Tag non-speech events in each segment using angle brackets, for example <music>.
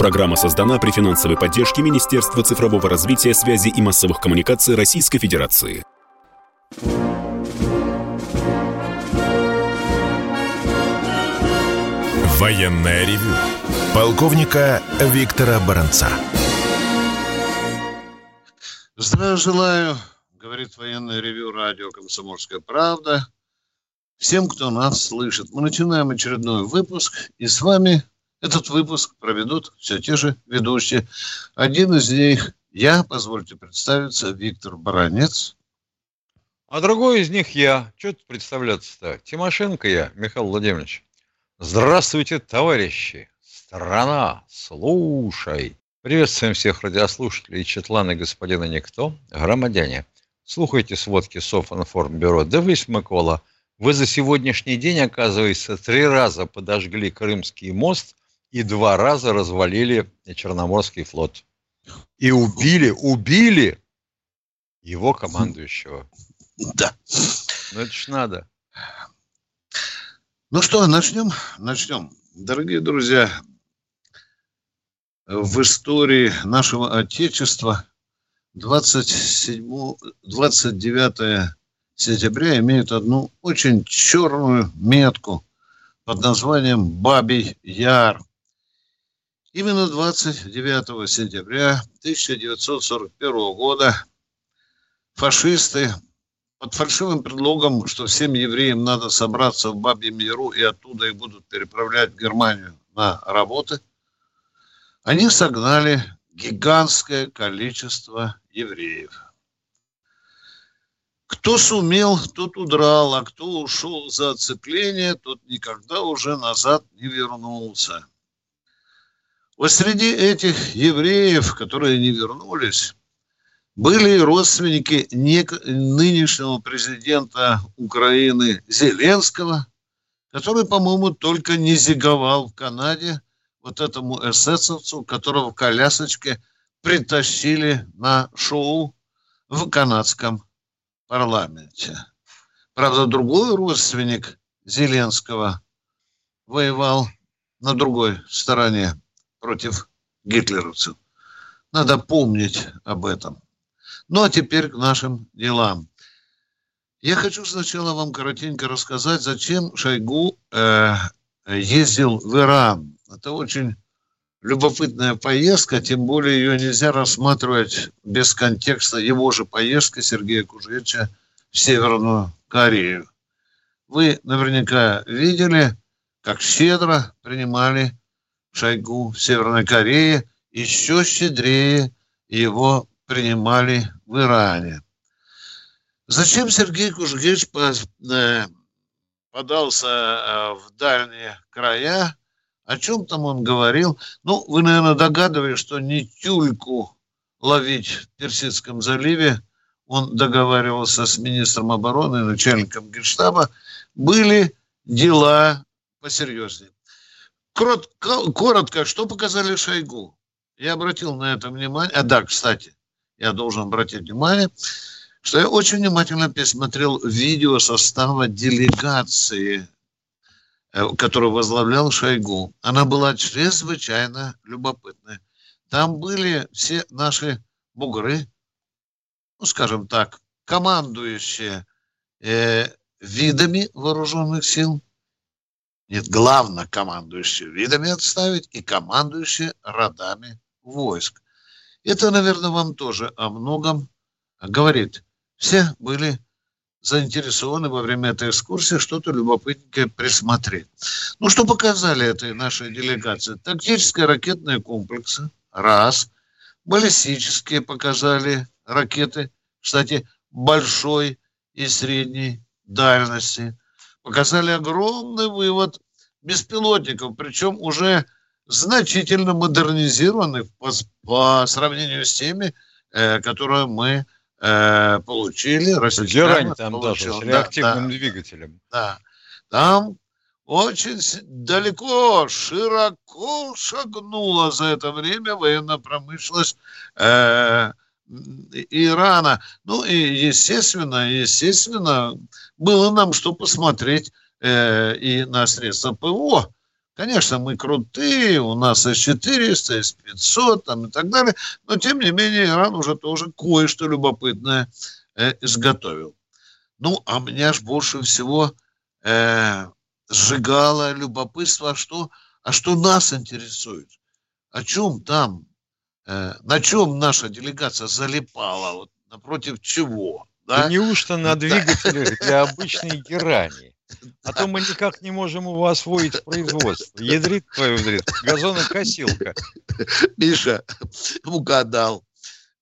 Программа создана при финансовой поддержке Министерства цифрового развития, связи и массовых коммуникаций Российской Федерации. Военная ревю. Полковника Виктора Баранца. Здравия желаю, говорит военное ревю радио «Комсомольская правда». Всем, кто нас слышит. Мы начинаем очередной выпуск, и с вами этот выпуск проведут все те же ведущие. Один из них я, позвольте представиться, Виктор Баранец. А другой из них я. Что тут представляться-то? Тимошенко я, Михаил Владимирович. Здравствуйте, товарищи! Страна, слушай! Приветствуем всех радиослушателей Четлана господина Никто, громадяне. Слухайте сводки Софинформбюро. Да вы, Микола, вы за сегодняшний день, оказывается, три раза подожгли Крымский мост и два раза развалили Черноморский флот. И убили, убили его командующего. Да. Ну это ж надо. Ну что, начнем? Начнем. Дорогие друзья, в истории нашего Отечества 27, 29 сентября имеет одну очень черную метку под названием Бабий Яр. Именно 29 сентября 1941 года фашисты под фальшивым предлогом, что всем евреям надо собраться в Бабьем Яру и оттуда их будут переправлять в Германию на работы, они согнали гигантское количество евреев. Кто сумел, тот удрал, а кто ушел за оцепление, тот никогда уже назад не вернулся. Вот среди этих евреев, которые не вернулись, были родственники нынешнего президента Украины Зеленского, который, по-моему, только не зиговал в Канаде вот этому эсэсовцу, которого в колясочке притащили на шоу в канадском парламенте. Правда, другой родственник Зеленского воевал на другой стороне против гитлеровцев. Надо помнить об этом. Ну, а теперь к нашим делам. Я хочу сначала вам коротенько рассказать, зачем Шойгу э, ездил в Иран. Это очень любопытная поездка, тем более ее нельзя рассматривать без контекста его же поездки Сергея Кужевича в Северную Корею. Вы наверняка видели, как щедро принимали Шойгу в Северной Корее, еще щедрее его принимали в Иране. Зачем Сергей Кужгевич э, подался э, в дальние края? О чем там он говорил? Ну, вы, наверное, догадываетесь, что не тюльку ловить в Персидском заливе он договаривался с министром обороны, начальником генштаба, были дела посерьезнее. Коротко, коротко, что показали Шойгу? Я обратил на это внимание. А да, кстати, я должен обратить внимание, что я очень внимательно пересмотрел видео состава делегации, э, которую возглавлял Шойгу. Она была чрезвычайно любопытная. Там были все наши бугры, ну, скажем так, командующие э, видами вооруженных сил, нет, главнокомандующие видами отставить и командующие родами войск. Это, наверное, вам тоже о многом говорит. Все были заинтересованы во время этой экскурсии что-то любопытненькое присмотреть. Ну, что показали этой нашей делегации? Тактические ракетные комплексы, раз. Баллистические показали ракеты, кстати, большой и средней дальности. Показали огромный вывод беспилотников, причем уже значительно модернизированы по, по сравнению с теми, э, которые мы э, получили. Герань там получил. даже с реактивным да, двигателем. Да, там очень далеко, широко шагнула за это время военная промышленность э, Ирана. Ну и естественно, естественно, было нам что посмотреть э, и на средства ПВО Конечно, мы крутые, у нас С-400, С-500 там, и так далее, но тем не менее Иран уже тоже кое-что любопытное э, изготовил. Ну, а меня ж больше всего э, сжигало любопытство, а что, а что нас интересует? О чем там, э, на чем наша делегация залипала, вот, напротив чего? Да? Да неужто на двигателях <laughs> для обычной герани? А то мы никак не можем его освоить производство. Ядрит твою ядрит, газонокосилка. Миша, угадал.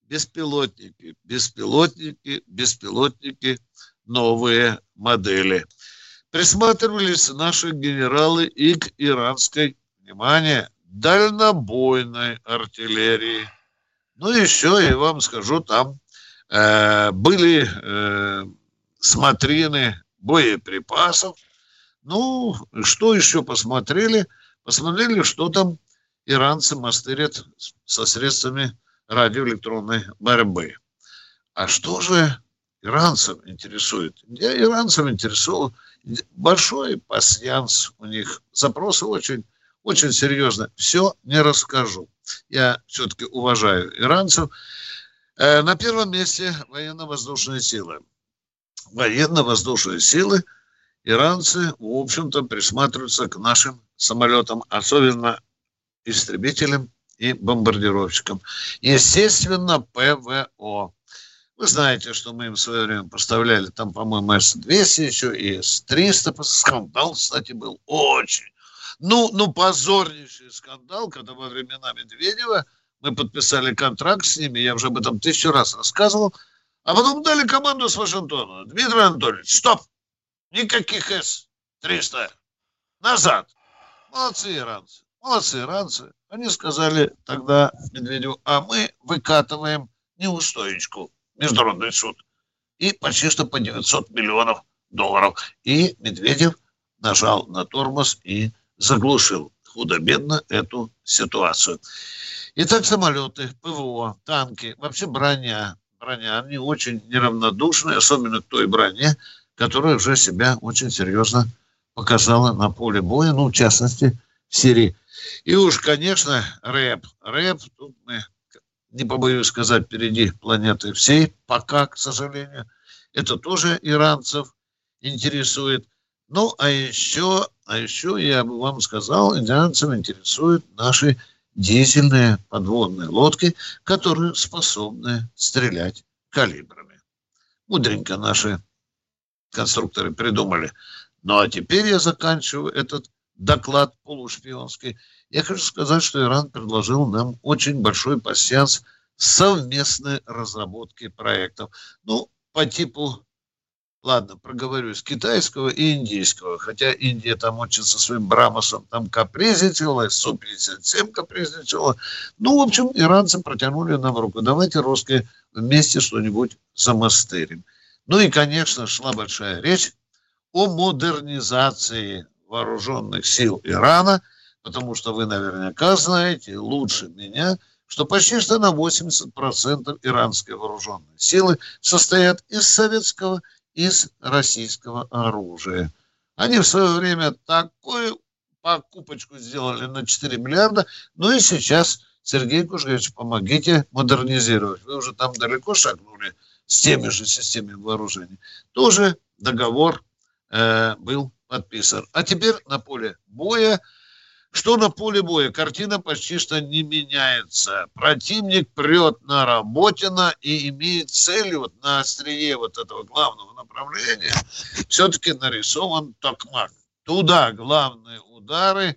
Беспилотники, беспилотники, беспилотники, новые модели. Присматривались наши генералы и к иранской, внимание, дальнобойной артиллерии. Ну, еще я вам скажу, там э, были э, смотрины боеприпасов. Ну, что еще посмотрели? Посмотрели, что там иранцы мастерят со средствами радиоэлектронной борьбы. А что же иранцев интересует? Я иранцев интересовал большой пассианс у них. Запросы очень, очень серьезно. Все не расскажу. Я все-таки уважаю иранцев. Э, на первом месте военно-воздушные силы военно-воздушные силы, иранцы, в общем-то, присматриваются к нашим самолетам, особенно истребителям и бомбардировщикам. Естественно, ПВО. Вы знаете, что мы им в свое время поставляли там, по-моему, С-200 еще и С-300. Скандал, кстати, был очень. Ну, ну, позорнейший скандал, когда во времена Медведева мы подписали контракт с ними, я уже об этом тысячу раз рассказывал, а потом дали команду с Вашингтона. Дмитрий Анатольевич, стоп! Никаких С-300. Назад. Молодцы иранцы. Молодцы иранцы. Они сказали тогда Медведеву, а мы выкатываем неустоечку, международный суд. И почти что по 900 миллионов долларов. И Медведев нажал на тормоз и заглушил худо-бедно эту ситуацию. Итак, самолеты, ПВО, танки, вообще броня, броня, они очень неравнодушны, особенно к той броне, которая уже себя очень серьезно показала на поле боя, ну, в частности, в Сирии. И уж, конечно, рэп. Рэп, тут мы, не побоюсь сказать, впереди планеты всей, пока, к сожалению. Это тоже иранцев интересует. Ну, а еще, а еще я бы вам сказал, иранцев интересуют наши дизельные подводные лодки, которые способны стрелять калибрами. Мудренько наши конструкторы придумали. Ну а теперь я заканчиваю этот доклад полушпионский. Я хочу сказать, что Иран предложил нам очень большой пассианс совместной разработки проектов. Ну, по типу ладно, проговорюсь, китайского и индийского, хотя Индия там со своим Брамосом там капризничала, Су-57 капризничала. Ну, в общем, иранцы протянули нам руку. Давайте русские вместе что-нибудь замастерим. Ну и, конечно, шла большая речь о модернизации вооруженных сил Ирана, потому что вы наверняка знаете лучше меня, что почти что на 80% иранской вооруженной силы состоят из советского из российского оружия. Они в свое время такую покупочку сделали на 4 миллиарда, ну и сейчас, Сергей Кужевич, помогите модернизировать. Вы уже там далеко шагнули с теми же системами вооружений. Тоже договор э, был подписан. А теперь на поле боя – что на поле боя? Картина почти что не меняется. Противник прет на Работина и имеет целью вот на острие вот этого главного направления все-таки нарисован токмак. Туда главные удары.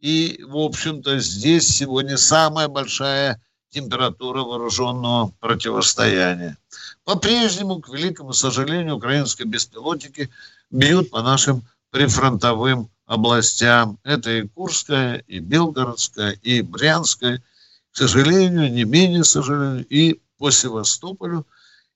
И, в общем-то, здесь сегодня самая большая температура вооруженного противостояния. По-прежнему, к великому сожалению, украинские беспилотники бьют по нашим прифронтовым областям. Это и Курская, и Белгородская, и Брянская. К сожалению, не менее, сожалению, и по Севастополю.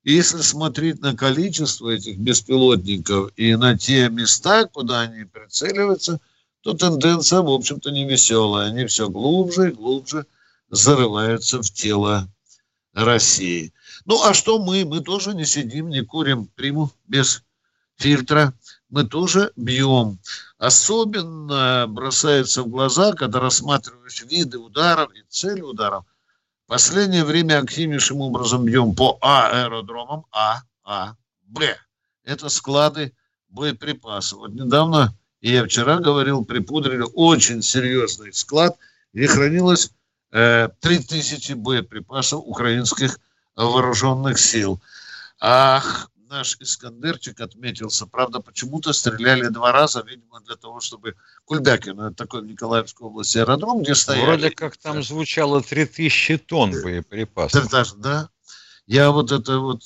И если смотреть на количество этих беспилотников и на те места, куда они прицеливаются, то тенденция, в общем-то, не веселая. Они все глубже и глубже зарываются в тело России. Ну, а что мы? Мы тоже не сидим, не курим приму без фильтра. Мы тоже бьем. Особенно бросается в глаза, когда рассматриваешь виды ударов и цели ударов. В последнее время активнейшим образом бьем по аэродромам, А, А, Б. Это склады боеприпасов. Вот недавно, и я вчера говорил, припудрили очень серьезный склад, где хранилось э, 3000 боеприпасов украинских вооруженных сил. Ах, наш Искандерчик отметился. Правда, почему-то стреляли два раза, видимо, для того, чтобы Кульбякино, это такой в Николаевской области аэродром, где стояли. Вроде как там звучало 3000 тонн боеприпасов. Да, я вот это вот,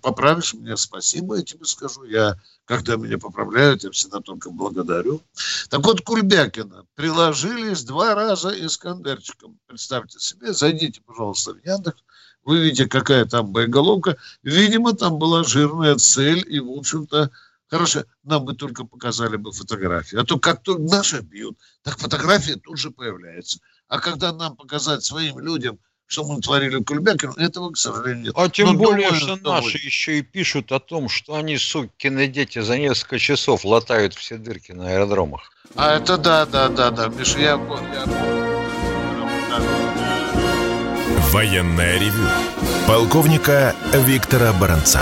поправишь меня, спасибо, я тебе скажу. Я, когда меня поправляют, я всегда только благодарю. Так вот, Кульбякина приложились два раза Искандерчиком. Представьте себе, зайдите, пожалуйста, в Яндекс, вы видите, какая там боеголовка. Видимо, там была жирная цель, и, в общем-то, хорошо, нам бы только показали бы фотографии. А то как только наши бьют, так фотография тут же появляется. А когда нам показать своим людям, что мы творили в Кульбякину, этого, к сожалению, нет. А тем Но более, думаю, что наши еще и пишут о том, что они, сукины дети, за несколько часов латают все дырки на аэродромах. А это да, да, да, да, Миша, я, я Военное ревю полковника Виктора Баранца.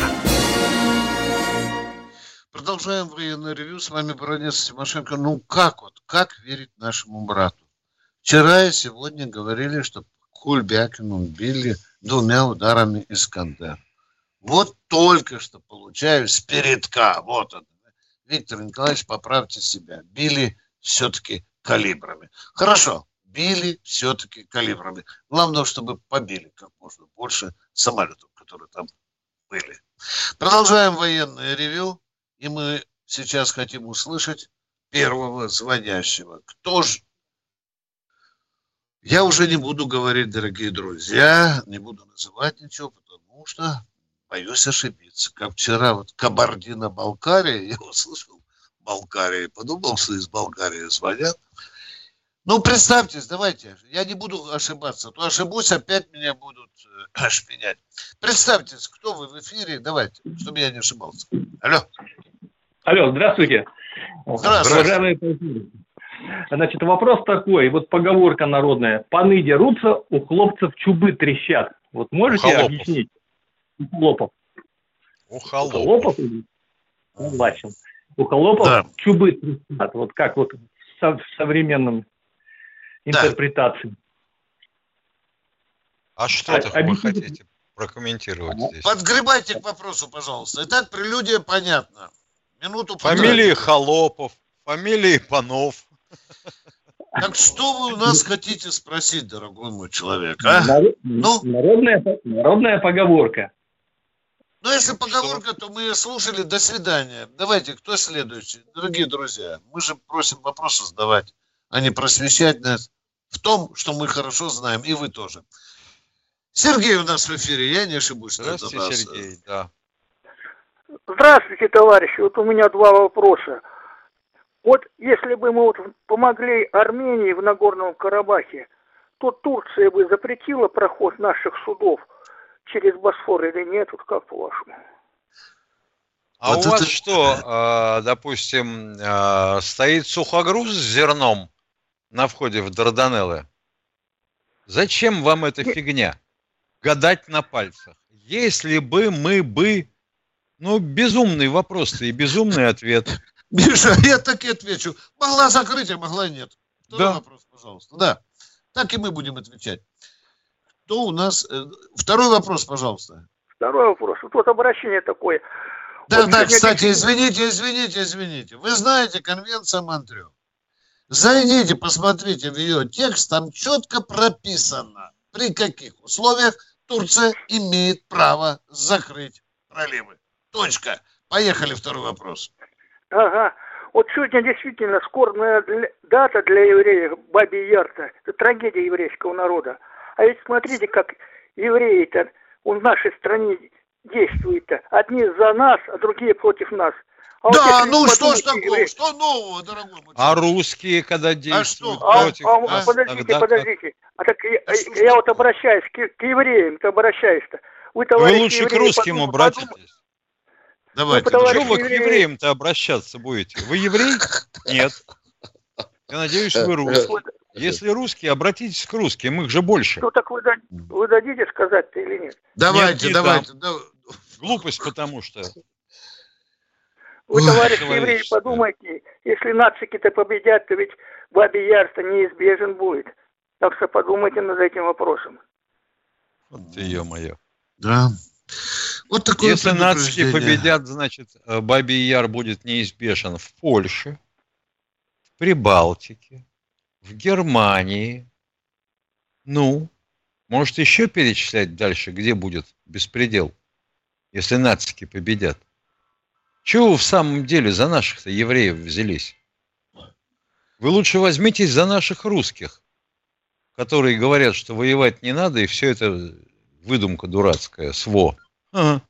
Продолжаем военное ревю. С вами Баранец Тимошенко. Ну как вот, как верить нашему брату? Вчера и сегодня говорили, что Кульбякину били двумя ударами Искандер. Вот только что получаю с передка. Вот он. Виктор Николаевич, поправьте себя. Били все-таки калибрами. Хорошо, били все-таки калибрами. Главное, чтобы побили как можно больше самолетов, которые там были. Продолжаем военное ревю, и мы сейчас хотим услышать первого звонящего. Кто же? Я уже не буду говорить, дорогие друзья, не буду называть ничего, потому что боюсь ошибиться. Как вчера вот Кабардино-Балкария, <laughs> я услышал Болгария, подумал, что из Болгарии звонят. Ну, представьтесь, давайте. Я не буду ошибаться. То ошибусь, опять меня будут э, <clears throat> шпинять. Представьтесь, кто вы в эфире, давайте, чтобы я не ошибался. Алло. Алло, здравствуйте. Здравствуйте. Значит, вопрос такой, вот поговорка народная. Паны дерутся, у хлопцев чубы трещат. Вот можете у объяснить? У хлопов. У хлопов. У хлопов? Согласен. У хлопов да. чубы трещат. Вот как вот в современном интерпретации. А что а, вы хотите прокомментировать здесь? Подгребайте к вопросу, пожалуйста. Итак, прелюдия понятна. Минуту Фамилии Холопов, фамилии Панов. Так что вы у нас хотите спросить, дорогой мой человек, а? ну? народная, народная поговорка. Ну, если поговорка, то мы слушали. До свидания. Давайте, кто следующий? Дорогие друзья, мы же просим вопросы задавать, а не просвещать нас в том, что мы хорошо знаем, и вы тоже. Сергей у нас в эфире, я не ошибусь. Здравствуйте, нас... Сергей, да. Здравствуйте, товарищи. Вот у меня два вопроса. Вот если бы мы вот помогли Армении в Нагорном Карабахе, то Турция бы запретила проход наших судов через Босфор или нет? Вот как по-вашему? А вот у вас что, э, допустим, э, стоит сухогруз с зерном на входе в Дарданеллы. Зачем вам эта фигня? Гадать на пальцах. Если бы мы бы... Ну, безумный вопрос и безумный ответ. <laughs> Миша, я так и отвечу. Могла закрыть, а могла нет. Второй да. вопрос, пожалуйста. Да. Так и мы будем отвечать. Кто у нас... Э, второй вопрос, пожалуйста. Второй вопрос. Вот обращение такое. Да, вот да, кстати, извините, извините, извините. Вы знаете конвенция Монтрео? Зайдите, посмотрите в ее текст, там четко прописано, при каких условиях Турция имеет право закрыть проливы. Точка. Поехали, второй вопрос. Ага. Вот сегодня действительно скорбная дата для евреев Баби Ярта. Это трагедия еврейского народа. А ведь смотрите, как евреи-то в нашей стране действуют-то. Одни за нас, а другие против нас. А да, вот ну что ж такого, что нового, дорогой мой А русские, когда действуют а против а, а, Подождите, тогда подождите. А так я, а я вот обращаюсь к, к евреям, то обращаюсь-то. Вы, Вы лучше евреи, к русским обратитесь. Давайте. Ну, что вы к евреям-то обращаться будете? Вы еврей? Нет. Я надеюсь, вы русский. Если русские, обратитесь к русским, их же больше. Ну так вы, вы дадите сказать-то или нет? Давайте, нет, давайте. Да. Глупость потому что. Вы, товарищи евреи, подумайте, если нацики-то победят, то ведь Бабий Яр-то неизбежен будет. Так что подумайте над этим вопросом. Вот ты, ё-моё. Да. Вот такое Если нацики победят, значит, э, Бабий Яр будет неизбежен в Польше, в Прибалтике, в Германии. Ну, может еще перечислять дальше, где будет беспредел, если нацики победят. Чего вы в самом деле за наших-то евреев взялись? Вы лучше возьмитесь за наших русских, которые говорят, что воевать не надо, и все это выдумка дурацкая, СВО. Ага.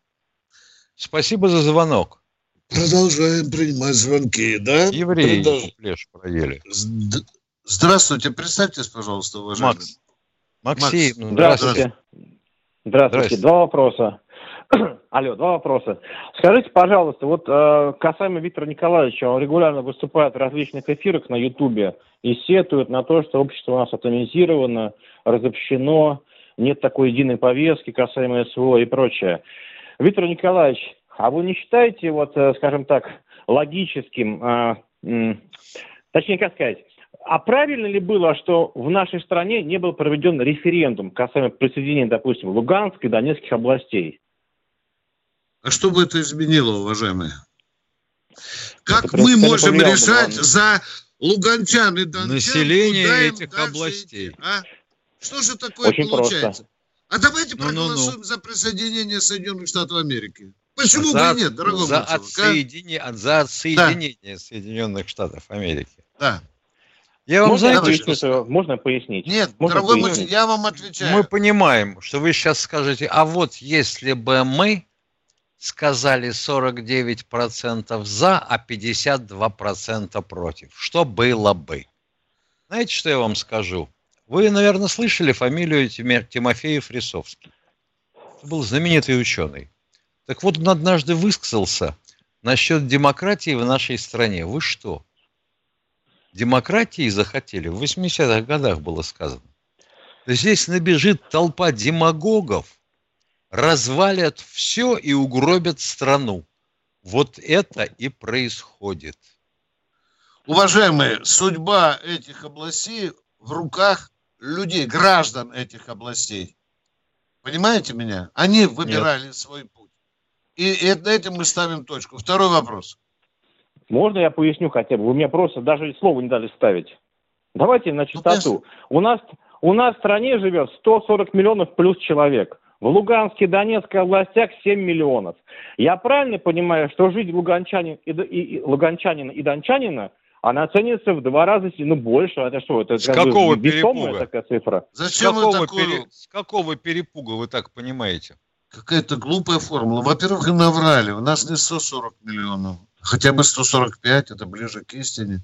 Спасибо за звонок. Продолжаем принимать звонки, да? Евреи Продолж... плешь проели. Здравствуйте, представьтесь, пожалуйста, уважаемый. Макс. Максим, Макс. Здравствуйте. Здравствуйте. Здравствуйте. Два вопроса. <clears throat> Алло, два вопроса. Скажите, пожалуйста, вот э, касаемо Виктора Николаевича, он регулярно выступает в различных эфирах на Ютубе и сетует на то, что общество у нас атомизировано, разобщено, нет такой единой повестки касаемо СВО и прочее. Виктор Николаевич, а вы не считаете, вот, э, скажем так, логическим, э, э, точнее, как сказать, а правильно ли было, что в нашей стране не был проведен референдум касаемо присоединения, допустим, Луганской и Донецких областей? А что бы это изменило, уважаемые? Как это мы можем решать за луганчан и дончан? Население этих областей. Идти, а? Что же такое Очень получается? Просто. А давайте ну, проголосуем ну, ну. за присоединение Соединенных Штатов Америки. Почему за, бы нет, дорогой за, мальчик, отсоедини... а? за отсоединение да. Соединенных Штатов Америки. Да. Я вам можно, знаете, что... можно пояснить? Нет, можно дорогой пояснить? я вам отвечаю. Мы понимаем, что вы сейчас скажете, а вот если бы мы сказали 49% за, а 52% против, что было бы? Знаете, что я вам скажу? Вы, наверное, слышали фамилию Тимофеев-Рисовский. Это был знаменитый ученый. Так вот, он однажды высказался насчет демократии в нашей стране. Вы что? демократии захотели, в 80-х годах было сказано. Здесь набежит толпа демагогов, развалят все и угробят страну. Вот это и происходит. Уважаемые, судьба этих областей в руках людей, граждан этих областей. Понимаете меня? Они выбирали Нет. свой путь. И, и этим мы ставим точку. Второй вопрос. Можно я поясню хотя бы? Вы мне просто даже слова не дали ставить. Давайте на чистоту. У нас, у нас в стране живет 140 миллионов плюс человек. В Луганске, Донецкой областях 7 миллионов. Я правильно понимаю, что жизнь луганчанин и, и, и, луганчанина и дончанина, она ценится в два раза ну, больше. Это что? Это с какого перепуга? такая цифра. Зачем с какого, такую... пере... с какого перепуга вы так понимаете? Какая-то глупая формула. Во-первых, и наврали. У нас не 140 миллионов хотя бы 145, это ближе к истине.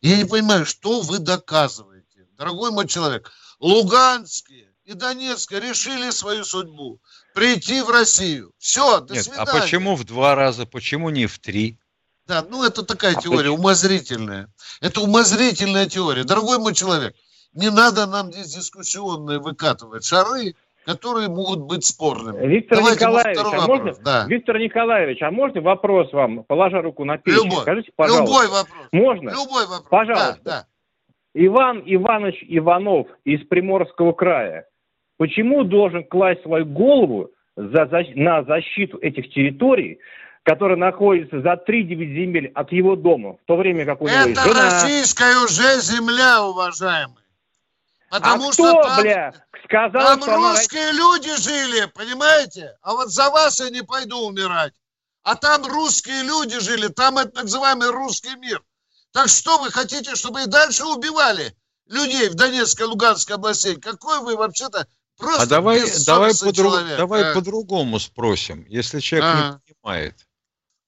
Я не понимаю, что вы доказываете, дорогой мой человек. Луганские и Донецкие решили свою судьбу. Прийти в Россию. Все, до Нет, а свидания. А почему в два раза, почему не в три? Да, ну это такая а теория, почему? умозрительная. Это умозрительная теория. Дорогой мой человек, не надо нам здесь дискуссионные выкатывать шары, которые могут быть спорными. Виктор Давайте Николаевич, а можно, да. Виктор Николаевич, а можно вопрос вам, положа руку на печень? Любой, Скажите, пожалуйста. Любой вопрос. Можно? Любой вопрос. Пожалуйста. Да, да. Иван Иванович Иванов из Приморского края. Почему должен класть свою голову за, за, на защиту этих территорий, которые находятся за 3-9 земель от его дома, в то время как у него Это жена... российская уже земля, уважаемый. Потому а что кто, там, бля, сказал, там что русские она... люди жили, понимаете? А вот за вас я не пойду умирать. А там русские люди жили, там это так называемый русский мир. Так что вы хотите, чтобы и дальше убивали людей в Донецкой, Луганской областей? Какой вы вообще-то просто А давай, давай, по-друг, давай а? по-другому спросим, если человек а. не понимает.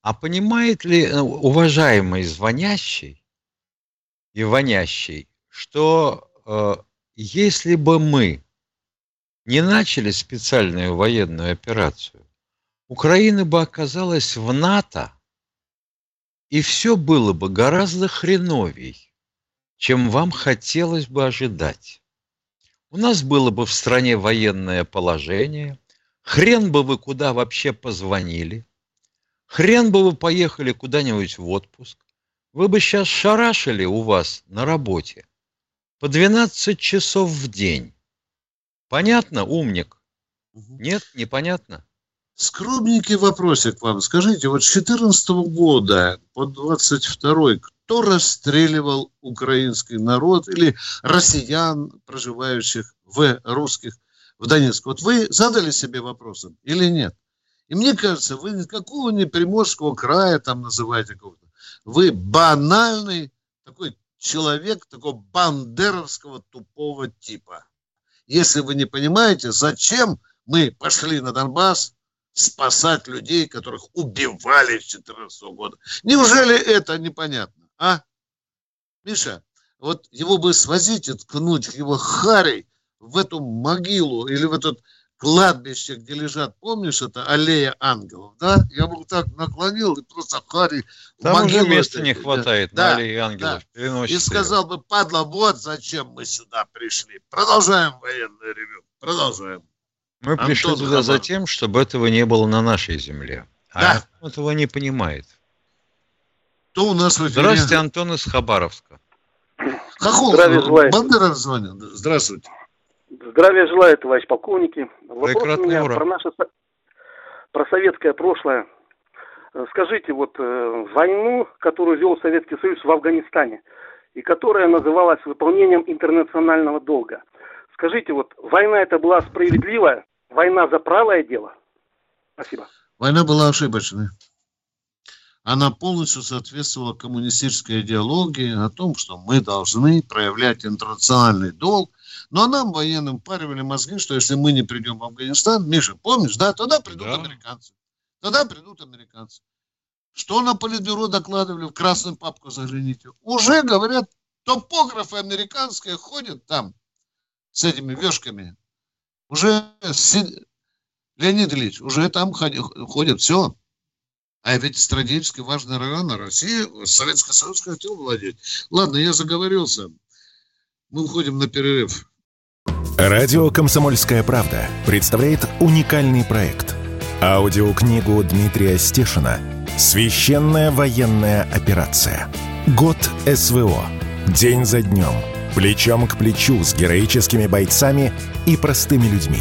А понимает ли э, уважаемый звонящий и вонящий, что э, если бы мы не начали специальную военную операцию, Украина бы оказалась в НАТО, и все было бы гораздо хреновей, чем вам хотелось бы ожидать. У нас было бы в стране военное положение, хрен бы вы куда вообще позвонили, хрен бы вы поехали куда-нибудь в отпуск, вы бы сейчас шарашили у вас на работе по 12 часов в день. Понятно, умник? Нет, непонятно? Скромненький вопросик вам. Скажите, вот с 14 года по 22 кто расстреливал украинский народ или россиян, проживающих в русских в Донецке? Вот вы задали себе вопросом или нет? И мне кажется, вы никакого не Приморского края там называете какого-то. Вы банальный такой человек, такого бандеровского тупого типа. Если вы не понимаете, зачем мы пошли на Донбасс, спасать людей, которых убивали с 14 года. Неужели это непонятно, а? Миша, вот его бы свозить и ткнуть его харей в эту могилу или в этот кладбище, где лежат, помнишь, это аллея ангелов, да? Я бы так наклонил и просто Хари Там могилу уже места не хватает да, на аллее ангелов. Да. И сказал бы, падла, вот зачем мы сюда пришли. Продолжаем военное ревю. Продолжаем. Мы Антон пришли туда за тем, чтобы этого не было на нашей земле. А да. Этого не понимает. Кто у нас в эфире? Здравствуйте, Антон из Хабаровска. Хохол, Здравия желаю. Бандера звонит. Здравствуйте. Здравия желаю, товарищ полковники. Вопрос у меня ура. про наше про советское прошлое. Скажите, вот э, войну, которую вел Советский Союз в Афганистане, и которая называлась выполнением интернационального долга. Скажите, вот война это была справедливая? Война за правое дело? Спасибо. Война была ошибочной. Она полностью соответствовала коммунистической идеологии о том, что мы должны проявлять интернациональный долг. Но нам, военным, паривали мозги, что если мы не придем в Афганистан, Миша, помнишь, да, тогда придут да. американцы. Тогда придут американцы. Что на политбюро докладывали, в красную папку загляните. Уже, говорят, топографы американские ходят там с этими вешками. Уже Леонид Ильич, уже там ходят, все. А ведь стратегически важный район, а Россия, Советский Союз хотел владеть. Ладно, я заговорился. Мы уходим на перерыв. Радио «Комсомольская правда» представляет уникальный проект. Аудиокнигу Дмитрия Стешина «Священная военная операция. Год СВО. День за днем» плечом к плечу с героическими бойцами и простыми людьми.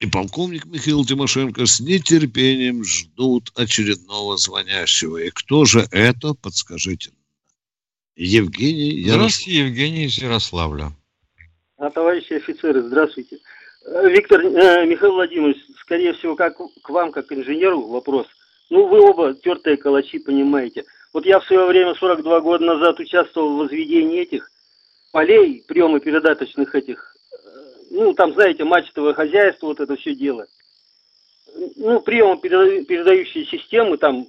И полковник Михаил Тимошенко с нетерпением ждут очередного звонящего. И кто же это, подскажите. Евгений Ярослав. Здравствуйте, Евгений из Ярославля. А, товарищи офицеры, здравствуйте. Э, Виктор, э, Михаил Владимирович, скорее всего, как к вам, как инженеру, вопрос. Ну, вы оба тертые калачи, понимаете – вот я в свое время, 42 года назад, участвовал в возведении этих полей, приема передаточных этих, ну, там, знаете, мачтовое хозяйство, вот это все дело. Ну, приема передающие системы, там,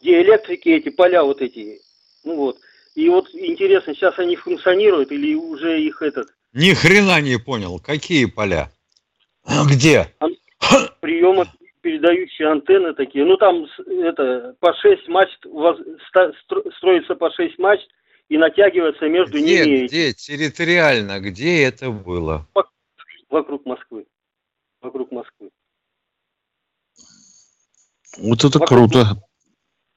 где электрики, эти поля вот эти, ну вот. И вот интересно, сейчас они функционируют или уже их этот... Ни хрена не понял, какие поля? Где? Приема передающие антенны такие. Ну, там это по 6 мачт, строится по 6 мачт и натягивается между где, ними. Где? Территориально, где это было? Вокруг Москвы. Вокруг Москвы. Вот это вокруг... круто.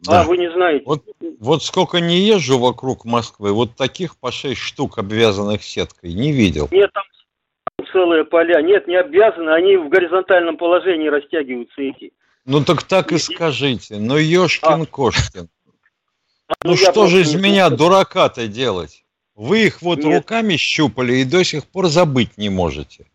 А, да. вы не знаете. Вот, вот сколько не езжу вокруг Москвы, вот таких по 6 штук, обвязанных сеткой, не видел. Нет, там целые поля. Нет, не обязаны, они в горизонтальном положении растягиваются эти. Ну так так и скажите. Ну, Ёшкин Кошкин. А, ну, ну что же из меня дурака-то делать? Вы их вот Нет. руками щупали и до сих пор забыть не можете.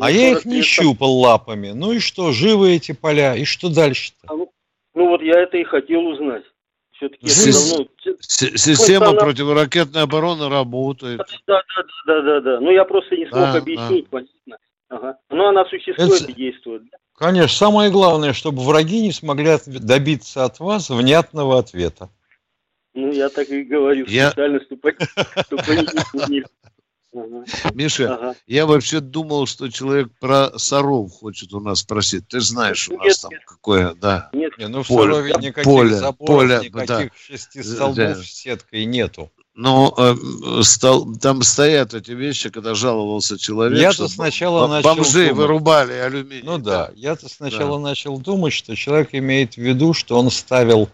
А я их не щупал лапами. Ну и что, живы эти поля? И что дальше-то? А ну, ну вот я это и хотел узнать. Все-таки Си- давно... Система противоракетной обороны работает. Да, да, да, да, да. Ну я просто не смог да, объяснить, да. понятно. Ага. Но она существует это... и действует. Конечно, самое главное, чтобы враги не смогли добиться от вас внятного ответа. Ну, я так и говорю, я... специально, чтобы они не. Ага. Миша, ага. я вообще думал, что человек про Саров хочет у нас спросить. Ты знаешь, у нас нет, там нет. какое, да. Нет, не, ну в поле, Сарове никаких поле, заборов, поле, никаких да. шести столбов да. с сеткой нету. Но э, стал, там стоят эти вещи, когда жаловался человек. Я-то сначала начал бомжи думать, вырубали алюминий. Ну да, да. я-то сначала да. начал думать, что человек имеет в виду, что он ставил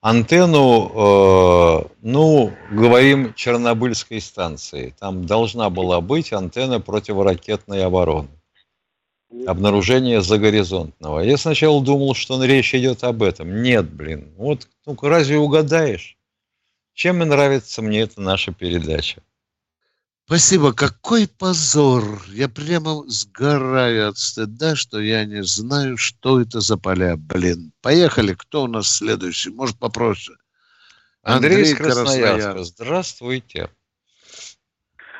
антенну, э, ну, говорим, Чернобыльской станции. Там должна была быть антенна противоракетной обороны. Обнаружение загоризонтного. Я сначала думал, что речь идет об этом. Нет, блин. Вот, ну разве угадаешь? Чем и нравится мне эта наша передача? Спасибо. Какой позор. Я прямо сгораю от стыда, что я не знаю, что это за поля. Блин. Поехали. Кто у нас следующий? Может, попроще? Андрей, Андрей Красноярска. Здравствуйте.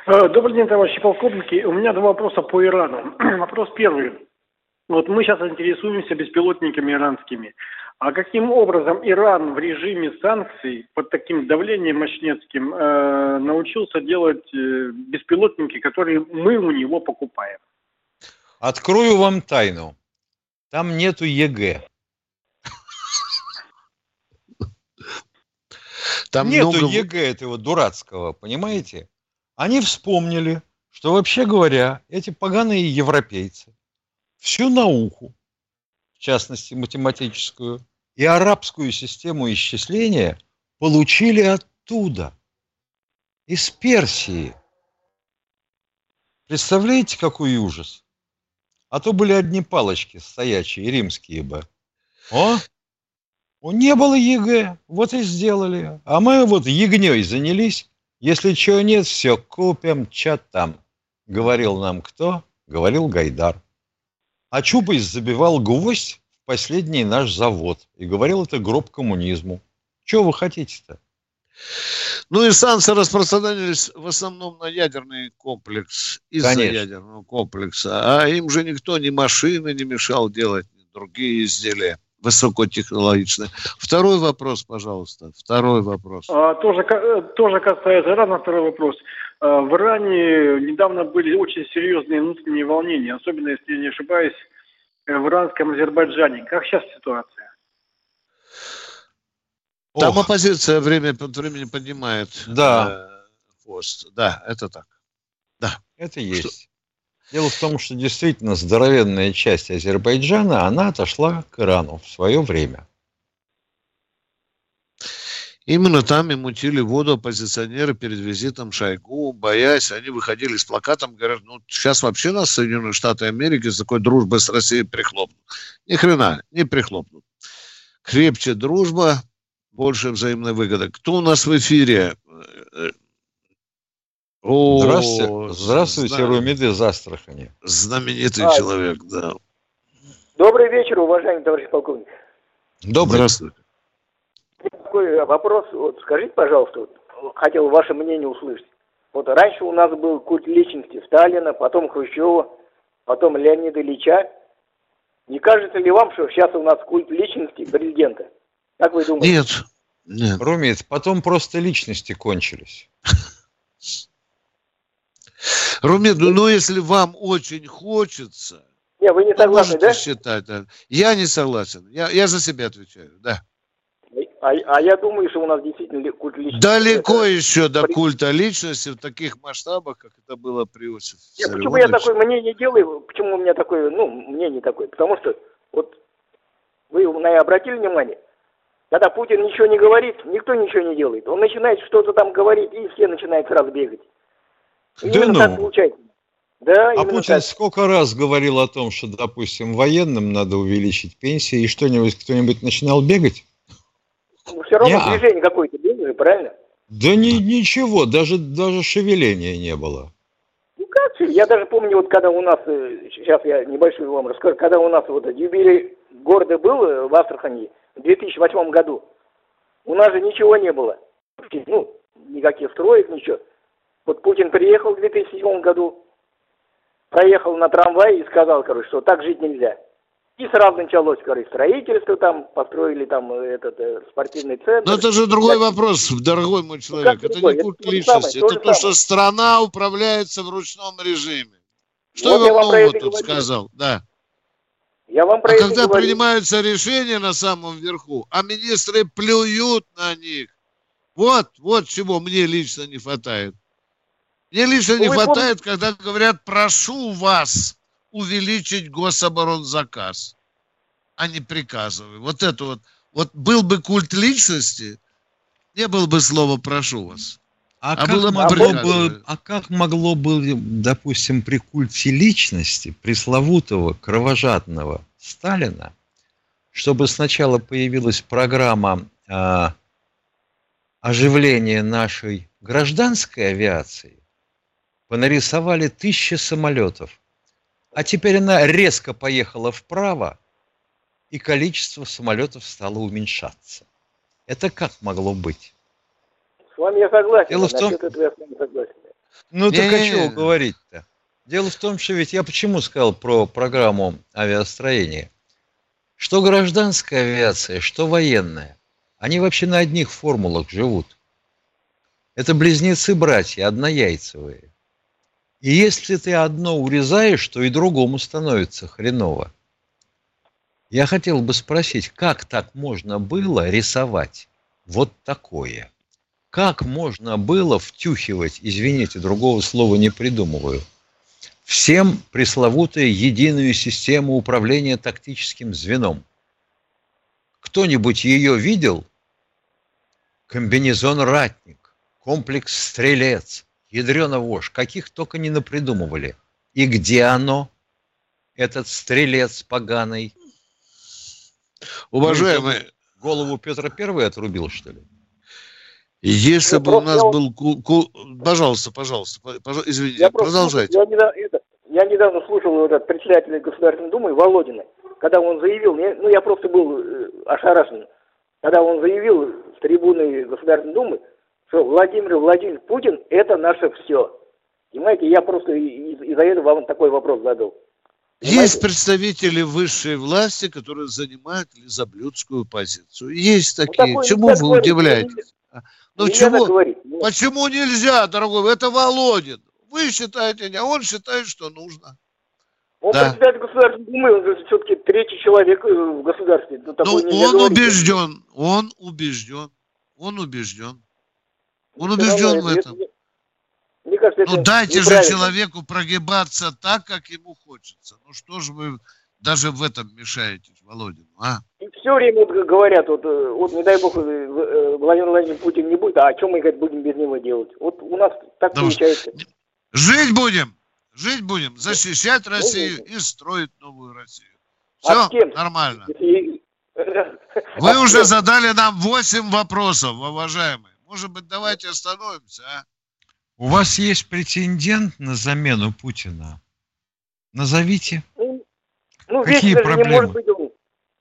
Э, добрый день, товарищи полковники. У меня два вопроса по Ирану. <clears throat> Вопрос первый. Вот мы сейчас интересуемся беспилотниками иранскими. А каким образом Иран в режиме санкций под таким давлением мощнецким э, научился делать э, беспилотники, которые мы у него покупаем? Открою вам тайну. Там нету ЕГЭ. Там нету много... ЕГЭ этого дурацкого, понимаете? Они вспомнили, что вообще говоря, эти поганые европейцы всю науку, в частности математическую, и арабскую систему исчисления получили оттуда, из Персии. Представляете, какой ужас? А то были одни палочки стоячие, римские бы. О, не было ЕГЭ, вот и сделали. А мы вот фигней занялись. Если чего нет, все купим, что там. Говорил нам кто? Говорил Гайдар. А Чубайс забивал гвоздь последний наш завод и говорил это гроб коммунизму. Чего вы хотите-то? Ну и санкции распространялись в основном на ядерный комплекс из-за ядерного комплекса. А им же никто, ни машины не мешал делать, ни другие изделия высокотехнологичные. Второй вопрос, пожалуйста. Второй вопрос. А, тоже, э, тоже касается Ирана. Второй вопрос. А, в Иране недавно были очень серьезные внутренние волнения, особенно, если я не ошибаюсь, в иранском Азербайджане. Как сейчас ситуация? Там Ох. оппозиция время от времени поднимает да. э, хвост. Да, это так. Да. Это есть. Что? Дело в том, что действительно здоровенная часть Азербайджана, она отошла к Ирану в свое время. Именно там и мутили воду оппозиционеры перед визитом Шойгу, боясь, они выходили с плакатом, говорят, ну, сейчас вообще нас Соединенные Штаты Америки с такой дружбой с Россией прихлопнут. Ни хрена, не прихлопнут. Крепче дружба, больше взаимной выгоды. Кто у нас в эфире? О, здравствуйте, здравствуйте знам... Румид из Астрахани. Знаменитый а, человек, да. Добрый вечер, уважаемый товарищ полковник. Добрый. Здравствуйте. Такой вопрос, вот скажите, пожалуйста, вот, хотел ваше мнение услышать. Вот раньше у нас был культ личности Сталина, потом Хрущева, потом Леонида Ильича. Не кажется ли вам, что сейчас у нас культ личности президента? Как вы думаете? Нет. Нет. Румит, потом просто личности кончились. Румед, ну, ну если вам очень хочется, не, вы не согласны, да? считать. Я не согласен. Я, я за себя отвечаю, да. А, а я думаю, что у нас действительно культ личности. Далеко это... еще до культа личности в таких масштабах, как это было при Иосифе Нет, Почему я такое мнение делаю? Почему у меня такое, ну, мнение такое? Потому что, вот, вы, наверное, обратили внимание, когда Путин ничего не говорит, никто ничего не делает. Он начинает что-то там говорить, и все начинают сразу бегать. Да ну. так получается. Да, а Путин так. сколько раз говорил о том, что, допустим, военным надо увеличить пенсии, и что-нибудь кто-нибудь начинал бегать? Ну, все равно не движение какое-то было правильно? Да ни, ничего, даже, даже шевеления не было. Ну, как Я даже помню, вот когда у нас, э, сейчас я небольшую вам расскажу, когда у нас вот юбилей города был э, в Астрахани в 2008 году, у нас же ничего не было. Ну, никаких строек, ничего. Вот Путин приехал в 2007 году, проехал на трамвае и сказал, короче, что так жить нельзя. И сразу началось, короче, строительство там, построили там э, этот э, спортивный центр. Но это же другой так... вопрос, дорогой мой человек. Ну, это другой? не культ это личности, это то, что страна управляется в ручном режиме. Что вот я вам нового тут говорю. сказал? Да. Я вам про а когда говорю. принимаются решения на самом верху, а министры плюют на них, вот, вот чего мне лично не хватает. Мне лично ну, не хватает, помните? когда говорят, прошу вас увеличить гособоронзаказ, а не приказываю. Вот это вот. Вот был бы культ личности, не было бы слова «прошу вас». А, а, как могло бы, а как могло бы, допустим, при культе личности пресловутого кровожадного Сталина, чтобы сначала появилась программа а, оживления нашей гражданской авиации, понарисовали тысячи самолетов, а теперь она резко поехала вправо, и количество самолетов стало уменьшаться. Это как могло быть? С вами я согласен. Дело в том... я с вами согласен. Ну, так о чем говорить-то? Дело в том, что ведь я почему сказал про программу авиастроения? Что гражданская авиация, что военная, они вообще на одних формулах живут. Это близнецы-братья, однояйцевые. И если ты одно урезаешь, то и другому становится хреново. Я хотел бы спросить, как так можно было рисовать вот такое? Как можно было втюхивать, извините, другого слова не придумываю, всем пресловутую единую систему управления тактическим звеном? Кто-нибудь ее видел? Комбинезон ратник, комплекс стрелец, ядрена вошь, каких только не напридумывали. И где оно, этот стрелец поганый? Уважаемый... Голову Петра Первый отрубил, что ли? Если я бы у нас был... Пожалуйста, пожалуйста, пожалуйста извините, я продолжайте. Я, недавно, это, я недавно слушал этот председателя Государственной Думы Володина, когда он заявил, ну я просто был э, ошарашен, когда он заявил с трибуны Государственной Думы, что Владимир Владимирович Путин – это наше все. Понимаете, я просто из-за этого вам такой вопрос задал. Понимаете? Есть представители высшей власти, которые занимают лизоблюдскую позицию. Есть ну, такие. Ну, Чему вы удивляетесь? Ну чего? Почему нельзя, дорогой? Это Володин. Вы считаете, а он считает, что нужно. Он да. председатель Государственной Думы, он же все-таки третий человек э, в государстве. Ну, он убежден, он убежден, он убежден. Он убежден в этом. Мне кажется, это ну дайте же человеку прогибаться так, как ему хочется. Ну что же вы даже в этом мешаетесь, Володин, а? И все время говорят, вот, э, вот не дай бог, э, э, Владимир Владимирович Путин не будет, а о чем мы говорит, будем без него делать? Вот у нас так да получается. Жить будем, жить будем, защищать Россию и строить новую Россию. Все а нормально. Вы <laughs> уже задали нам 8 вопросов, уважаемые. Может быть, давайте остановимся, а? У вас есть претендент на замену Путина? Назовите. Ну, ну Какие проблемы? Не может быть,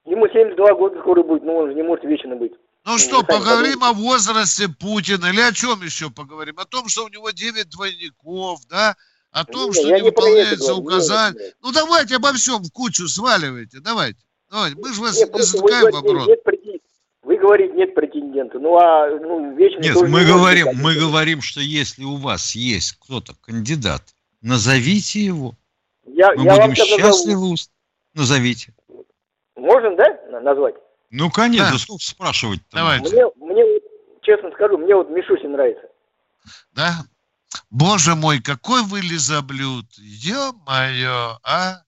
ему 72 года скоро будет, но он же не может вечно быть. Ну, ну что, поговорим о возрасте Путина или о чем еще поговорим? О том, что у него 9 двойников, да? О том, не, что не выполняется указание. Ну, давайте обо всем в кучу сваливайте, давайте. Давайте, мы же вас не затыкаем вопрос. Нет, вы говорите, нет претендента. Ну, а ну, вечно... Нет, мы говорим, мы говорим, что если у вас есть кто-то кандидат, назовите его. Я, мы я будем счастливы. Назову. Назовите. Можно, да, назвать? Ну, конечно, да. сколько спрашивать? Давайте. Мне, мне, честно скажу, мне вот Мишусин нравится. Да? Боже мой, какой вы лизоблюд. Ё-моё, а?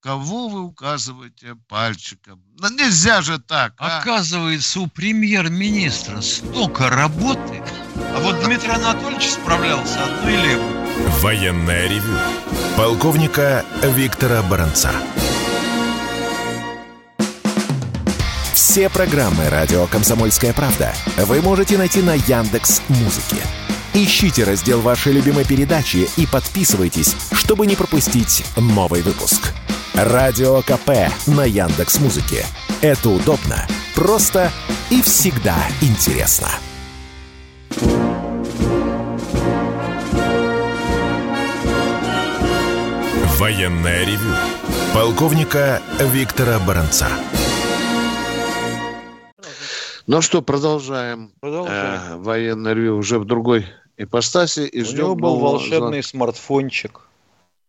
Кого вы указываете пальчиком? Ну нельзя же так. А? Оказывается, у премьер-министра столько работы, а вот Дмитрий Анатольевич справлялся одной левой. Военная ревю. Полковника Виктора Баранца. Все программы радио Комсомольская правда вы можете найти на Яндекс Музыке. Ищите раздел вашей любимой передачи и подписывайтесь, чтобы не пропустить новый выпуск. Радио КП на Яндекс Музыке. Это удобно, просто и всегда интересно. Военная ревю. Полковника Виктора Баранца. Ну что, продолжаем. Продолжаем. Э, военное ревю уже в другой ипостаси. И У ждем него был волшебный звон... смартфончик.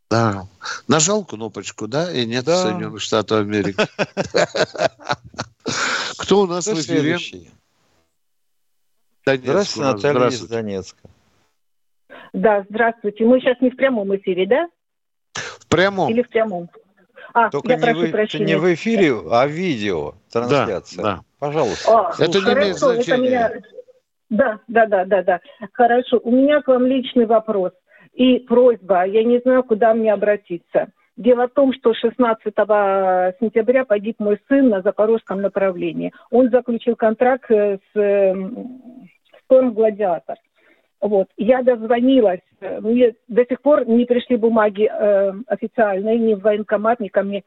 Да. Нажал кнопочку, да, и нет да. Соединенных Штатов Америки. <laughs> Кто у нас в эфире? Здравствуйте, Наталья из Донецка. Да, здравствуйте. Мы сейчас не в прямом эфире, да? В прямом. Или в прямом? А, Только я не, прошу в, прощения. не в эфире, а видео, трансляция. Да, да. Пожалуйста. А, это не имеет значения. Это меня... Да, да, да, да, да. Хорошо. У меня к вам личный вопрос и просьба. Я не знаю, куда мне обратиться. Дело в том, что 16 сентября погиб мой сын на запорожском направлении. Он заключил контракт э, с Storm Гладиатор. Вот. Я дозвонилась. Мне до сих пор не пришли бумаги э, официальные ни в военкомат, ни ко мне,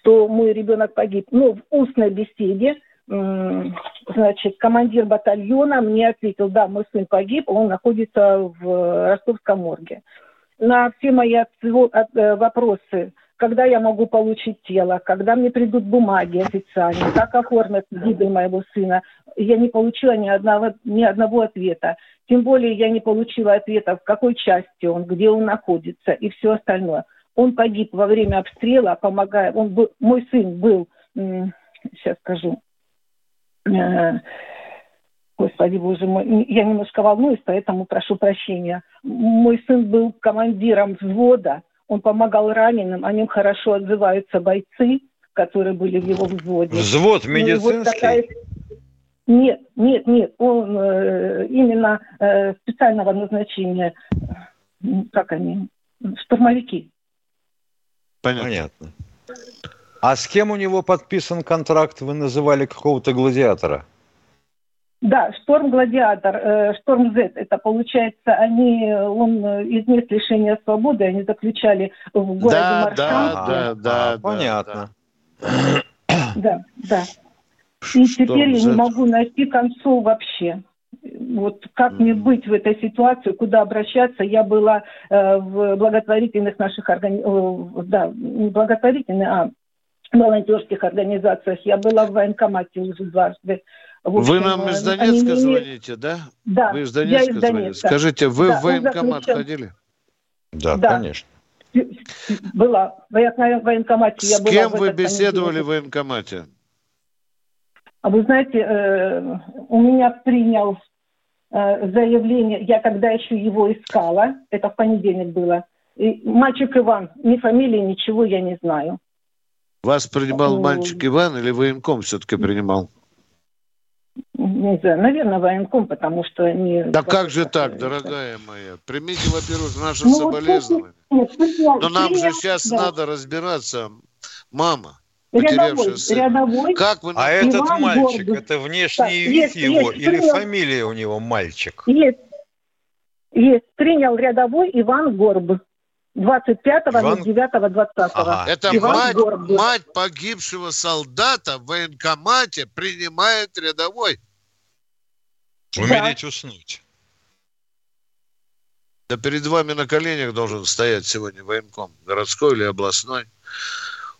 что мой ребенок погиб. Но в устной беседе значит, командир батальона мне ответил, да, мой сын погиб, он находится в ростовском морге. На все мои э, вопросы, когда я могу получить тело, когда мне придут бумаги официальные, как оформят гибель моего сына, я не получила ни одного, ни одного ответа. Тем более я не получила ответа, в какой части он, где он находится и все остальное. Он погиб во время обстрела, помогая. Он был, мой сын был, сейчас скажу, Э, Господи, боже мой, я немножко волнуюсь, поэтому прошу прощения. Мой сын был командиром взвода, он помогал раненым, о нем хорошо отзываются бойцы, которые были в его взводе. Взвод ну, медицинский? Вот такая... Нет, нет, нет, он э, именно э, специального назначения, как они, штурмовики. Понятно. Понятно. А с кем у него подписан контракт? Вы называли какого-то гладиатора? Да, Шторм Гладиатор, э, Шторм Z, это получается, они, он э, из мест лишения свободы, они заключали в городе да, Маршанске. Да, да, да, а, понятно. Да, да. И Шторм теперь Z. я не могу найти концов вообще. Вот как мне быть в этой ситуации, куда обращаться? Я была э, в благотворительных наших организациях, э, да, не благотворительных, а волонтерских организациях. Я была в военкомате уже дважды. общем, вы нам из Донецка они... звоните, да? Да, вы из Донецка, я из Донецка. Скажите, вы да, в военкомат заключен... ходили? Да, да, конечно. Была. В военкомате С я была. С кем вы беседовали в военкомате? А вы знаете, э, у меня принял э, заявление, я когда еще его искала, это в понедельник было, и мальчик Иван, ни фамилии, ничего я не знаю. Вас принимал мальчик Иван или военком все-таки принимал? Не знаю, наверное, военком, потому что они... Да как же так, дорогая моя? Примите, во-первых, наши ну, соболезнования. Но нам же сейчас да. надо разбираться. Мама, Рядовой, рядовой. Как вы... А Иван этот мальчик, Горбус. это внешний так, вид есть, его есть, или принял. фамилия у него мальчик? Есть, есть. Принял рядовой Иван Горб. 25.09.20. Ага. Это мать, мать погибшего солдата в военкомате принимает рядовой. Умереть да. уснуть. Да перед вами на коленях должен стоять сегодня военком, городской или областной.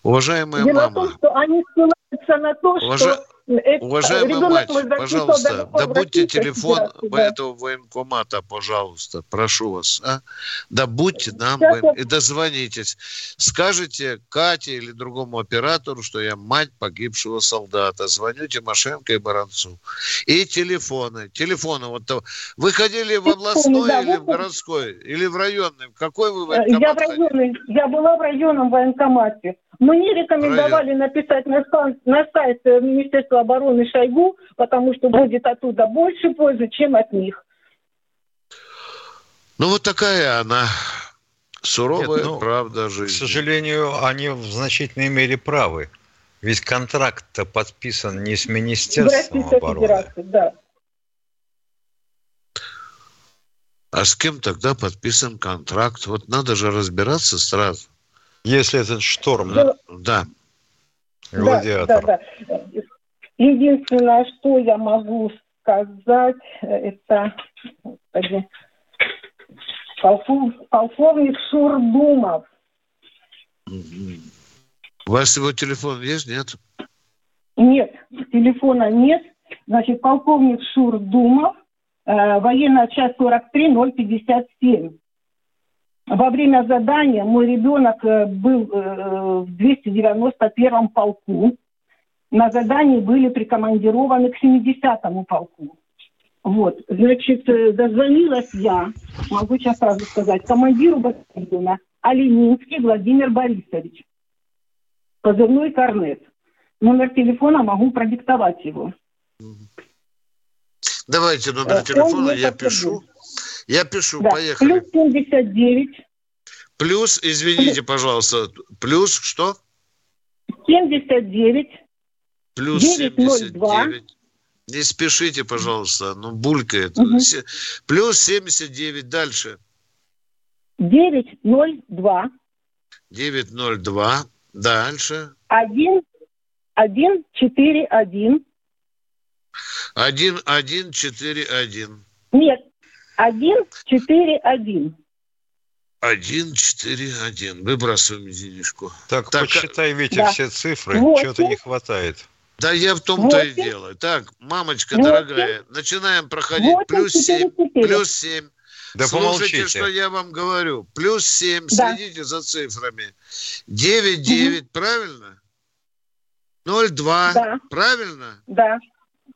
Уважаемая Дело мама. В том, что они ссылаются на то, Уваж... что это, Уважаемая мать, пожалуйста, добудьте телефон да. этого военкомата, пожалуйста, прошу вас. А? Добудьте нам воен... и дозвонитесь. Скажите Кате или другому оператору, что я мать погибшего солдата. Звоню Тимошенко и Баранцу. И телефоны. Телефоны. Вот то. Вы ходили в областной да, или в городской? Или в районный? В какой вы военкомат Я в районный. Я была в районном военкомате. Мне рекомендовали Район. написать на, на сайт Министерства обороны Шойгу, потому что будет оттуда больше пользы, чем от них. Ну, вот такая она. Суровая Нет, ну, правда жизни. К сожалению, они в значительной мере правы. Ведь контракт-то подписан не с Министерством обороны. Федерации, да. А с кем тогда подписан контракт? Вот надо же разбираться сразу. Если этот шторм, да? Да. Гладиатор. Да, да, да. Единственное, что я могу сказать, это господи, полков, полковник Шурдумов. У вас его телефон есть, нет? Нет, телефона нет. Значит, полковник Шурдумов, э, военная часть 43057. Во время задания мой ребенок э, был э, в 291-м полку. На задании были прикомандированы к 70-му полку. Вот, значит, э, дозвонилась я, могу сейчас сразу сказать, командиру батальона Оленинский Владимир Борисович. Позывной Корнет. Номер телефона могу продиктовать его. Давайте номер телефона, я пишу. Я пишу, да. поехали. Плюс 79. Плюс, извините, пожалуйста, плюс что? 79. Плюс 902. 79. Не спешите, пожалуйста, ну булькает. Угу. Плюс 79, дальше. 902. 902, дальше. 1, 1, 4, 1. 1, 1, 4, 1. Нет, 1, 4, 1. 1, 4, 1. Выбрасываем денежку. Так, так посчитай, Витя, да. все цифры. Чего-то не хватает. Да я в том-то и дело. Так, мамочка 8, дорогая, начинаем проходить. 8, плюс 7, 4. плюс 7. Да Слушайте, помолчите. что я вам говорю. Плюс 7, да. следите за цифрами. 9, 9, угу. правильно? 0, 2, да. правильно? Да.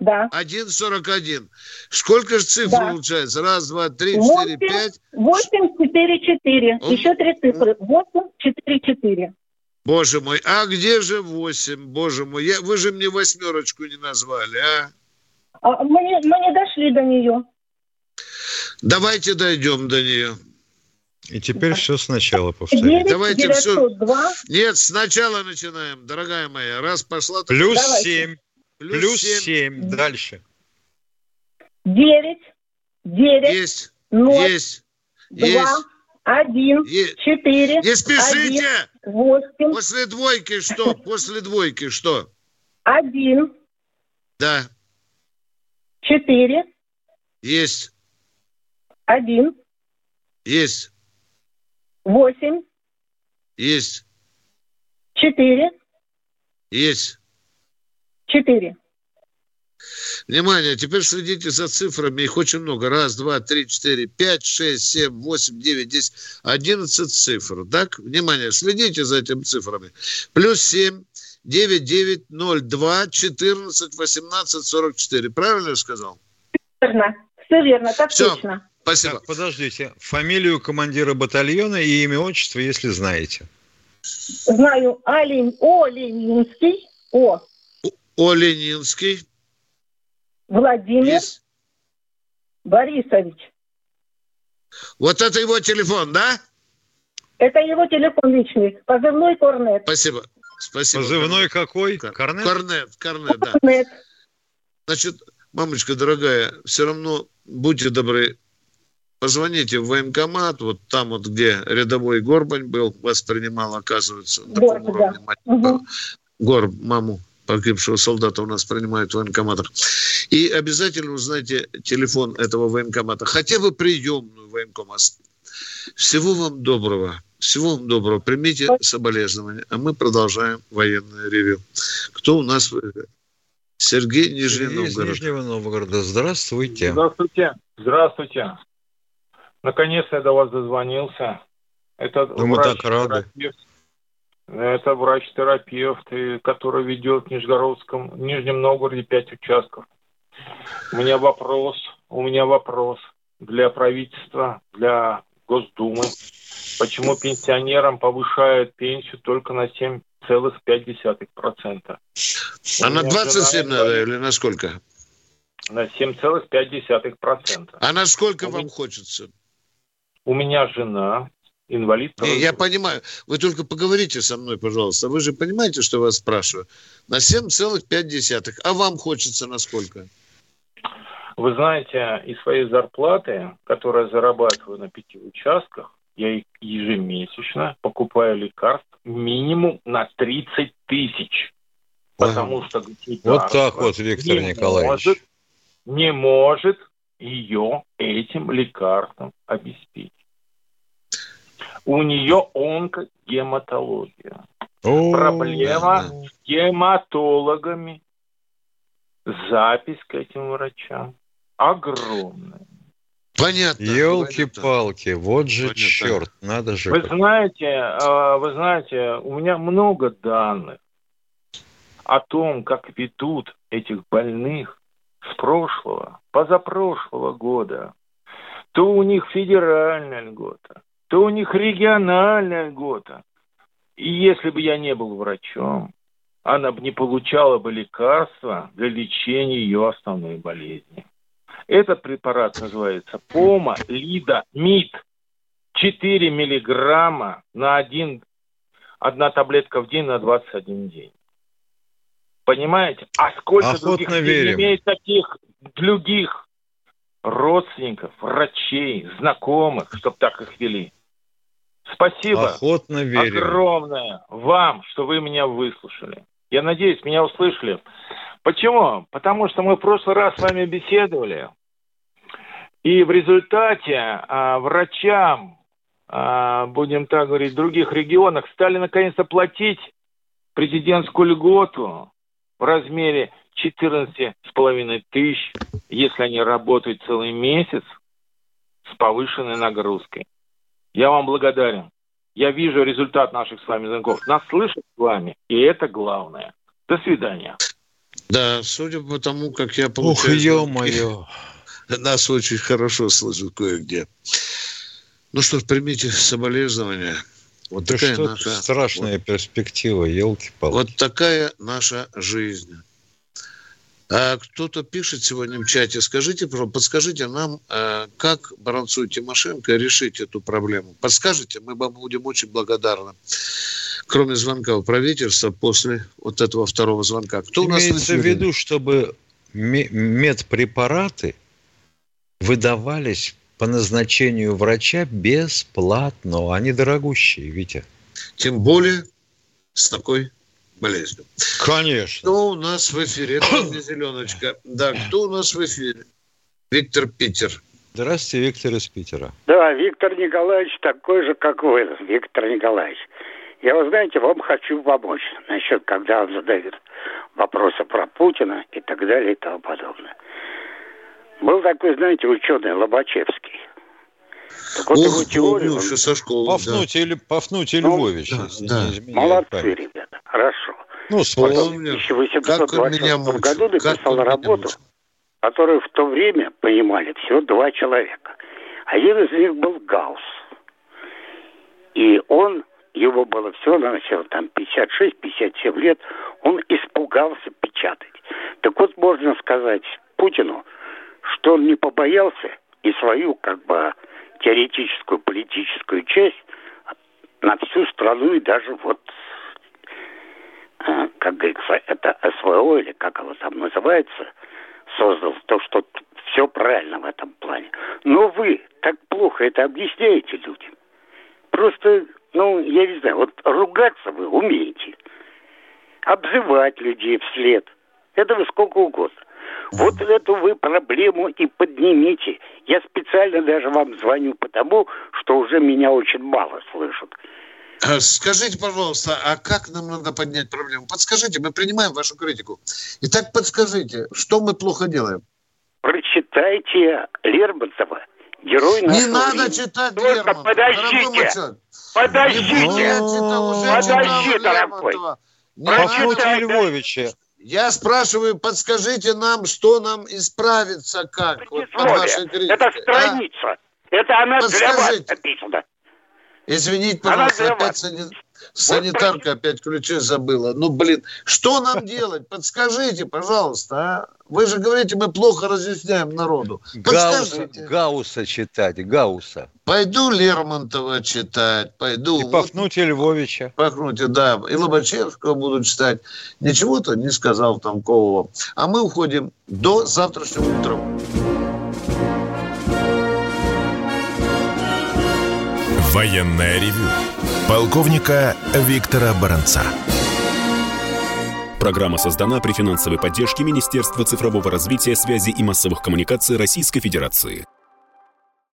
Да. 1,41. Сколько же цифр да. получается? Раз, два, три, четыре, пять. Восемь, четыре, четыре. Еще три цифры. Восемь, четыре, четыре. Боже мой, а где же 8? Боже мой, я, вы же мне восьмерочку не назвали, а? а мы, не, мы не дошли до нее. Давайте дойдем до нее. И теперь все сначала повторим. Давайте 902. все. Нет, сначала начинаем, дорогая моя. Раз пошла... Плюс Давайте. 7. Плюс, Плюс 7. 7. Дальше. 9. 9. Есть. 0. Есть. 2. Есть. Один, Е... четыре. Не спешите! Один, восемь. После двойки что? <laughs> После двойки что? Один. Да. Четыре. Есть. Один. Есть. Восемь. Есть. Четыре. Есть. Четыре. Внимание, теперь следите за цифрами. Их очень много. Раз, два, три, четыре, пять, шесть, семь, восемь, девять, десять, одиннадцать цифр. Так, внимание, следите за этими цифрами. Плюс семь, девять, девять, ноль, два, четырнадцать, восемнадцать, сорок четыре. Правильно я сказал? Верно. Все верно, так Все. точно. Спасибо. Так, подождите. Фамилию командира батальона и имя, отчество, если знаете. Знаю. Олень, О. Ленинский. О. О. Ленинский. Владимир Есть. Борисович. Вот это его телефон, да? Это его телефон личный. Позывной Корнет. Спасибо. Спасибо. Позывной какой? Корнет? Корнет, Корнет, да. Корнет. Значит, мамочка дорогая, все равно будьте добры, позвоните в военкомат, вот там вот, где рядовой Горбань был, вас принимал, оказывается, на таком уровне. Да. Угу. Горб, маму погибшего солдата у нас принимают в военкоматах. И обязательно узнайте телефон этого военкомата, хотя бы приемную военкомат. Всего вам доброго. Всего вам доброго. Примите соболезнования. А мы продолжаем военное ревю. Кто у нас? Сергей Нижний Сергей Новгород. Из Нижнего Новгорода. Здравствуйте. Здравствуйте. Здравствуйте. Наконец я до вас дозвонился. Это да мы так рады. Терапевт это врач-терапевт, который ведет в Нижегородском, в Нижнем Новгороде пять участков. У меня вопрос, у меня вопрос для правительства, для Госдумы. Почему пенсионерам повышают пенсию только на 7,5%? А на 27 надо или на сколько? На 7,5%. А на сколько вам хочется? У меня жена инвалид. Не, я понимаю. Вы только поговорите со мной, пожалуйста. Вы же понимаете, что я вас спрашиваю? На 7,5. А вам хочется на сколько? Вы знаете, из своей зарплаты, которую я зарабатываю на пяти участках, я ежемесячно покупаю лекарств минимум на 30 тысяч. Потому что Вот так вот, Виктор не Николаевич. Может, не может ее этим лекарством обеспечить. У нее онкогематология. О, Проблема да. с гематологами. Запись к этим врачам огромная. Понятно. Елки-палки, вот же Понятно. черт, надо же. Вы знаете, а, вы знаете, у меня много данных о том, как ведут этих больных с прошлого, позапрошлого года. То у них федеральная льгота, то у них региональная льгота. И если бы я не был врачом, она бы не получала бы лекарства для лечения ее основной болезни. Этот препарат называется Пома Лида Мид. 4 миллиграмма на один, одна таблетка в день на 21 день. Понимаете? А сколько Охотно других верим. имеет таких других родственников, врачей, знакомых, чтобы так их вели? Спасибо Охотно верим. огромное вам, что вы меня выслушали. Я надеюсь, меня услышали. Почему? Потому что мы в прошлый раз с вами беседовали. И в результате а, врачам, а, будем так говорить, в других регионах стали наконец-то платить президентскую льготу в размере 14,5 тысяч, если они работают целый месяц с повышенной нагрузкой. Я вам благодарен. Я вижу результат наших с вами звонков. Нас слышат с вами, и это главное. До свидания. Да, судя по тому, как я получаю... Ух, ё-моё. <laughs> Нас очень хорошо слышат кое-где. Ну что ж, примите соболезнования. Вот да такая наша страшная вот, перспектива, елки-палки. Вот такая наша жизнь. А кто-то пишет сегодня в чате, скажите, подскажите нам, э, как Баранцу и Тимошенко решить эту проблему. Подскажите, мы вам будем очень благодарны. Кроме звонка у правительства после вот этого второго звонка. Кто Имеется у нас в виду, чтобы медпрепараты выдавались по назначению врача бесплатно. Они дорогущие, Витя. Тем более с такой болезнью. Конечно. Кто у нас в эфире? Это <coughs> не зеленочка. Да, кто у нас в эфире? Виктор Питер. Здравствуйте, Виктор из Питера. Да, Виктор Николаевич такой же, как вы, Виктор Николаевич. Я, вы знаете, вам хочу помочь насчет, когда он задает вопросы про Путина и так далее и тому подобное. Был такой, знаете, ученый Лобачевский. Так вот Ох, его теорию... Он... со школы, Пафнутий, да. Пафнутий ну, Львович. Да, да. Молодцы, ребята, хорошо. Ну, вспомню. В 1826 году написал работу, которую в то время понимали всего два человека. Один из них был Гаусс. И он, его было все, начало там 56-57 лет, он испугался печатать. Так вот, можно сказать Путину, что он не побоялся и свою как бы теоретическую политическую часть на всю страну и даже вот как говорится, это СВО или как оно там называется, создал то, что все правильно в этом плане. Но вы так плохо это объясняете людям. Просто, ну, я не знаю, вот ругаться вы умеете. Обзывать людей вслед. Это вы сколько угодно. Вот эту вы проблему и поднимите. Я специально даже вам звоню, потому что уже меня очень мало слышат. А скажите, пожалуйста, а как нам надо поднять проблему? Подскажите, мы принимаем вашу критику. Итак, подскажите, что мы плохо делаем? Прочитайте Лермонтова. Герой Не надо времени. читать Только Лермонтова. подождите. Подождите. Подожди, дорогой. Прочитай Львовича. Я спрашиваю, подскажите нам, что нам исправиться, как вот, под вашей критикой. Это страница. А? Это она для вас написана. Извините, пожалуйста, опять, вас. Санитарка опять ключи забыла. Ну, блин, что нам <laughs> делать? Подскажите, пожалуйста, а? Вы же говорите, мы плохо разъясняем народу. Гауса, Гауса читать, Гауса. Пойду Лермонтова читать, пойду... И Пафнутия Львовича. Пафнутия, да. И Лобачевского буду читать. Ничего-то не сказал Тамкового. А мы уходим до завтрашнего утра. Военная ревю. Полковника Виктора Баранца. Программа создана при финансовой поддержке Министерства цифрового развития, связи и массовых коммуникаций Российской Федерации.